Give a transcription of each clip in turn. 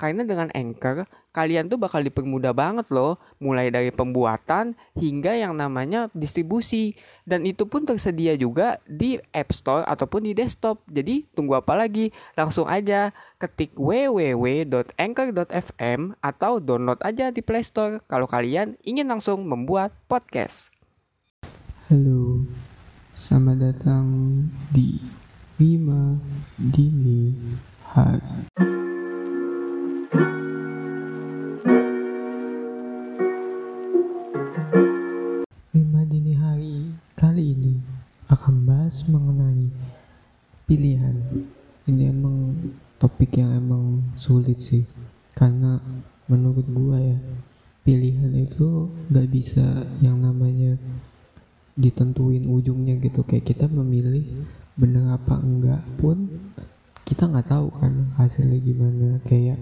Karena dengan Anchor, kalian tuh bakal dipermudah banget loh, mulai dari pembuatan hingga yang namanya distribusi. Dan itu pun tersedia juga di App Store ataupun di desktop. Jadi tunggu apa lagi? Langsung aja ketik www.anchor.fm atau download aja di Play Store kalau kalian ingin langsung membuat podcast. Halo, selamat datang di Lima Dini Hari. Sih, karena menurut gua ya pilihan itu gak bisa yang namanya ditentuin ujungnya gitu. Kayak kita memilih bener apa enggak pun kita nggak tahu kan hasilnya gimana. Kayak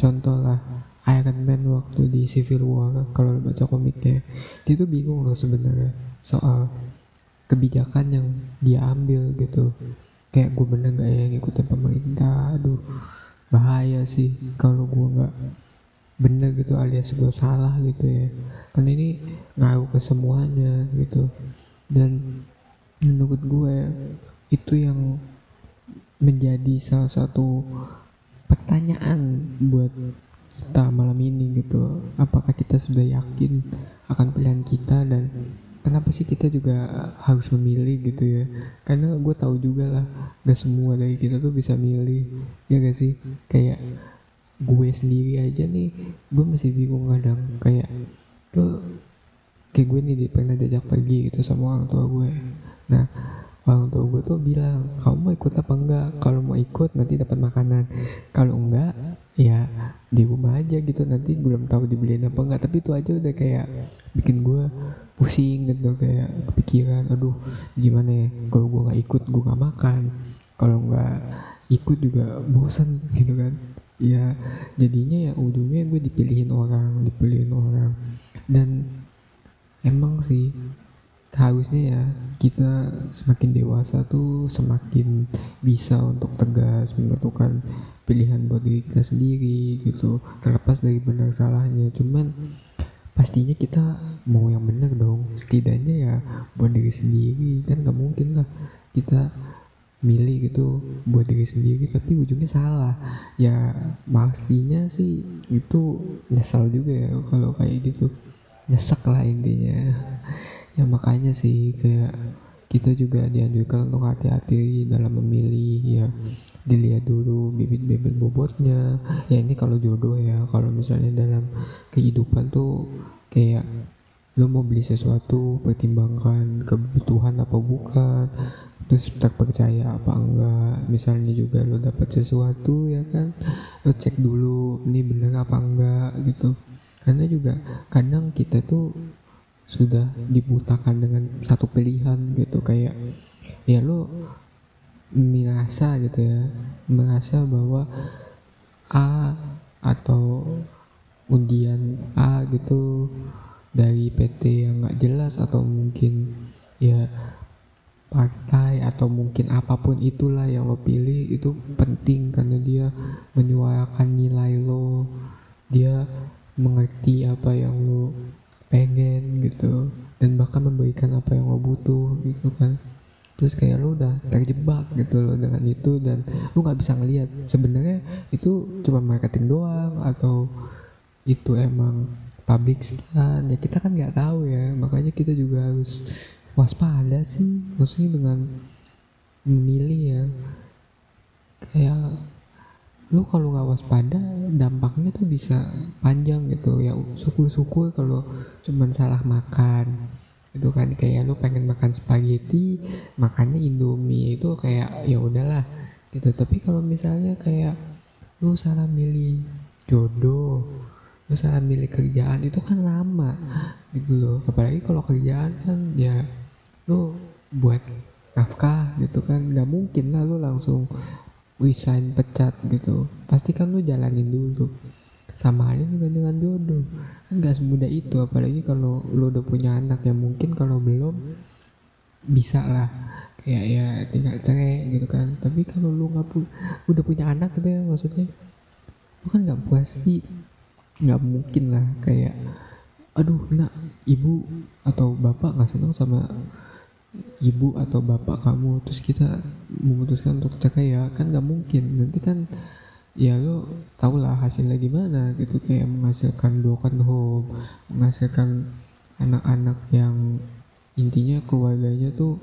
contoh lah Iron Man waktu di Civil War kalau baca komiknya dia tuh bingung loh sebenarnya soal kebijakan yang dia ambil gitu. Kayak gue bener gak ya ngikutin pemerintah? Aduh bahaya sih kalau gue nggak bener gitu alias gue salah gitu ya. Kan ini ngaruh ke semuanya gitu. Dan menurut gue itu yang menjadi salah satu pertanyaan buat kita malam ini gitu. Apakah kita sudah yakin akan pilihan kita dan kenapa sih kita juga harus memilih gitu ya? Karena gue tahu juga lah gak semua dari kita tuh bisa milih ya gak sih? Kayak gue sendiri aja nih gue masih bingung kadang. Kayak lo kayak gue nih pernah diajak pergi gitu sama orang tua gue. Nah orang tua gue tuh bilang kamu mau ikut apa enggak? Kalau mau ikut nanti dapat makanan. Kalau enggak ya di rumah aja gitu. Nanti belum tahu dibeliin apa enggak. Tapi itu aja udah kayak bikin gue pusing gitu kayak kepikiran aduh gimana ya? Kalau gue nggak ikut gue nggak makan. Kalau nggak ikut juga bosan gitu kan. Ya jadinya ya ujungnya gue dipilihin orang dipilihin orang. Dan emang sih harusnya ya kita semakin dewasa tuh semakin bisa untuk tegas menentukan pilihan buat diri kita sendiri gitu. Terlepas dari benar salahnya cuman pastinya kita mau yang benar dong. Setidaknya ya buat diri sendiri kan gak mungkin lah kita milih gitu buat diri sendiri tapi ujungnya salah. Ya pastinya sih itu nyesal juga ya kalau kayak gitu. Nyesek lah intinya ya makanya sih kayak kita juga dianjurkan untuk hati-hati dalam memilih ya dilihat dulu bibit-bibit bobotnya. Ya ini kalau jodoh ya kalau misalnya dalam kehidupan tuh kayak lo mau beli sesuatu pertimbangkan kebutuhan apa bukan terus terpercaya apa enggak. Misalnya juga lo dapat sesuatu ya kan lo cek dulu ini bener apa enggak gitu. Karena juga kadang kita tuh sudah dibutakan dengan satu pilihan gitu kayak ya lo merasa gitu ya merasa bahwa A atau undian A gitu dari PT yang nggak jelas atau mungkin ya partai atau mungkin apa pun itulah yang lo pilih itu penting karena dia menyuarakan nilai lo. Dia mengerti apa yang lo pengen gitu. Dan bahkan memberikan apa yang lo butuh gitu kan. Terus kayak lo udah terjebak gitu loh dengan itu dan lo nggak bisa ngelihat sebenarnya itu cuma marketing doang atau itu emang public stand ya kita kan nggak tahu ya. Makanya kita juga harus waspada sih. Maksudnya dengan memilih ya. Kayak lu kalau nggak waspada dampaknya tuh bisa panjang gitu. Ya syukur-syukur kalau cuman salah makan itu kan. Kayak lu pengen makan spaghetti makannya indomie itu kayak ya udahlah gitu. Tapi kalau misalnya kayak lu salah milih jodoh lu salah milih kerjaan itu kan lama gitu loh. Apalagi kalau kerjaan kan ya lu buat nafkah gitu kan. Nggak mungkin lah lu langsung resign pecat gitu. Pasti kan lu jalanin dulu. Sama aja juga dengan jodoh. Kan gak semudah itu apalagi kalau lu udah punya anak ya mungkin kalau belum bisa lah. Kayak ya tinggal cerai gitu kan. Tapi kalau lu nggak pu udah punya anak gitu ya maksudnya lu kan nggak pasti nggak mungkin lah kayak aduh nak ibu atau bapak nggak senang sama ibu atau bapak kamu terus kita memutuskan untuk cerai ya kan nggak mungkin. Nanti kan ya lo tau lah hasilnya gimana gitu. Kayak menghasilkan broken home menghasilkan anak-anak yang intinya keluarganya tuh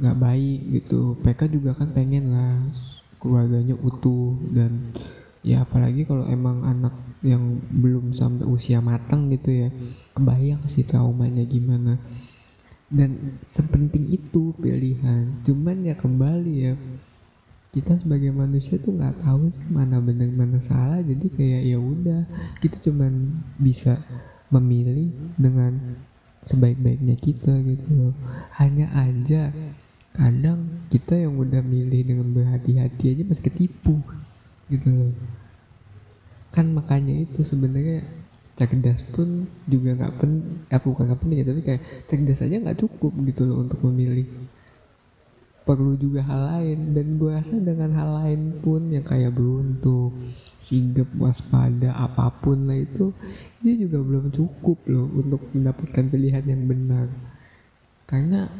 nggak baik gitu. PK juga kan pengen lah keluarganya utuh dan ya apalagi kalau emang anak yang belum sampai usia matang gitu ya kebayang sih traumanya gimana dan sepenting itu pilihan. Cuman ya kembali ya kita sebagai manusia tuh nggak tahu sih mana benar mana salah. Jadi kayak ya udah kita cuman bisa memilih dengan sebaik-baiknya kita gitu loh. Hanya aja kadang kita yang udah milih dengan berhati-hati aja masih ketipu gitu loh. Kan makanya itu sebenarnya cerdas pun juga nggak pen eh bukan nggak penting ya tapi kayak cerdas aja nggak cukup gitu loh untuk memilih. Perlu juga hal lain dan gue rasa dengan hal lain pun yang kayak beruntung sigap waspada apa pun lah itu itu juga belum cukup loh untuk mendapatkan pilihan yang benar. Karena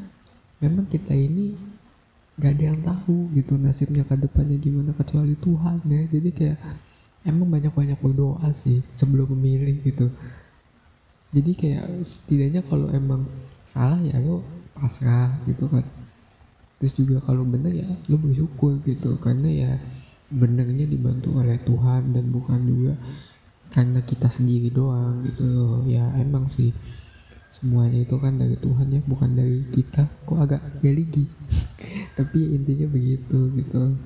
memang kita ini gak ada yang tahu gitu nasibnya ke depannya gimana kecuali Tuhan ya. Jadi kayak emang banyak-banyak berdoa sih sebelum memilih gitu. Jadi kayak setidaknya kalau emang salah ya lo pasrah gitu kan. Terus juga kalau bener ya lo bersyukur gitu karena ya benernya dibantu oleh Tuhan dan bukan juga karena kita sendiri doang gitu loh ya emang sih semuanya itu kan dari Tuhan ya bukan dari kita. Kok agak religi? Tapi intinya begitu gitu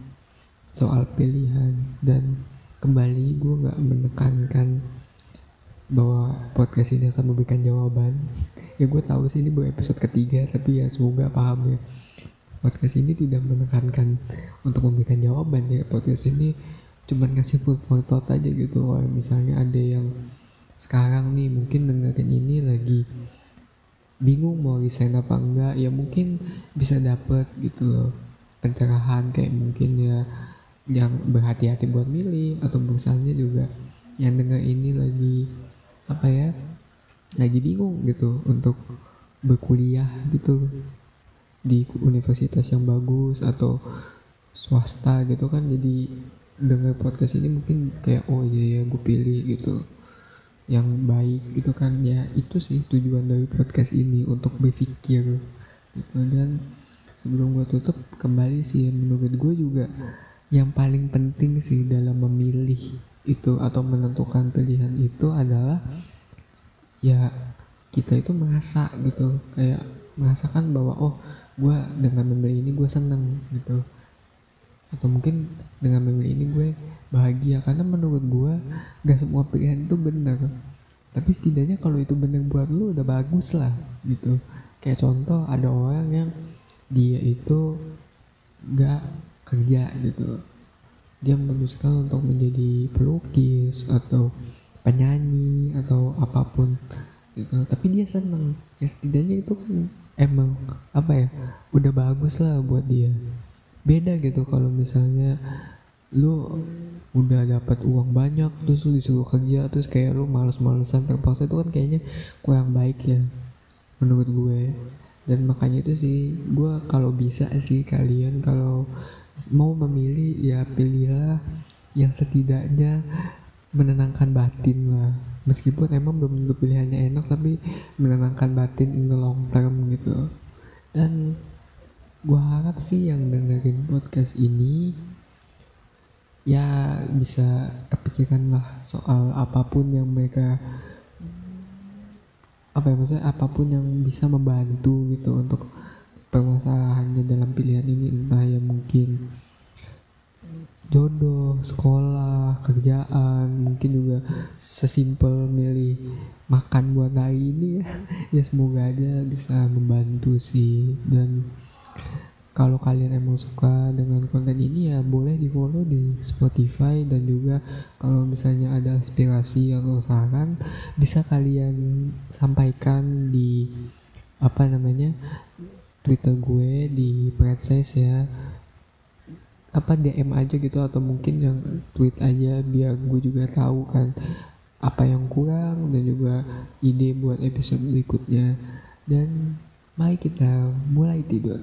soal pilihan dan kembali gue nggak menekankan bahwa podcast ini akan memberikan jawaban. Ya gue tahu sih ini baru episode ketiga tapi ya semoga paham ya. Podcast ini tidak menekankan untuk memberikan jawaban ya. Podcast ini cuma ngasih food for thought aja gitu. Kalau misalnya ada yang sekarang nih mungkin dengerin ini lagi bingung mau resign apa enggak ya mungkin bisa dapet gitu loh. Pencerahan kayak mungkin ya yang berhati-hati buat milih atau misalnya juga yang denger ini lagi apa ya lagi bingung gitu untuk berkuliah gitu di universitas yang bagus atau swasta gitu kan. Jadi denger podcast ini mungkin kayak oh iya ya gue pilih gitu yang baik gitu kan. Ya itu sih tujuan dari podcast ini untuk berpikir gitu. Dan sebelum gue tutup kembali sih menurut gue juga yang paling penting sih dalam memilih itu atau menentukan pilihan itu adalah ya kita itu merasa gitu. Kayak merasakan bahwa oh gue dengan memilih ini gue seneng gitu. Atau mungkin dengan memilih ini gue bahagia. Karena menurut gue gak semua pilihan itu benar tapi setidaknya kalau itu benar buat lu udah bagus lah gitu. Kayak contoh ada orang yang dia itu gak kerja gitu. Dia memutuskan untuk menjadi pelukis atau penyanyi atau apa pun gitu. Tapi dia seneng. Ya setidaknya itu kan emang apa ya udah bagus lah buat dia. Beda gitu kalau misalnya lu udah dapat uang banyak terus lu disuruh kerja terus kayak lu males-malesan terpaksa itu kan kayaknya kurang baik ya menurut gue. Dan makanya itu sih gue kalau bisa sih kalian kalau mau memilih ya pilihlah yang setidaknya menenangkan batin lah. Meskipun emang belum tentu pilihannya enak tapi menenangkan batin in the long term gitu. Dan gue harap sih yang dengerin podcast ini ya bisa kepikiran lah soal apa pun yang mereka apa ya maksudnya apa pun yang bisa membantu gitu untuk permasalahannya dalam pilihan ini entah ya mungkin jodoh, sekolah, kerjaan, mungkin juga sesimpel milih makan buat hari ini ya. Ya semoga aja bisa membantu sih dan kalau kalian emang suka dengan konten ini ya boleh di follow di Spotify dan juga kalau misalnya ada aspirasi atau saran bisa kalian sampaikan di apa namanya Twitter gue di Predses ya. Apa DM aja gitu atau mungkin yang tweet aja biar gue juga tahu kan apa yang kurang dan juga ide buat episode berikutnya. Dan mari kita mulai tidur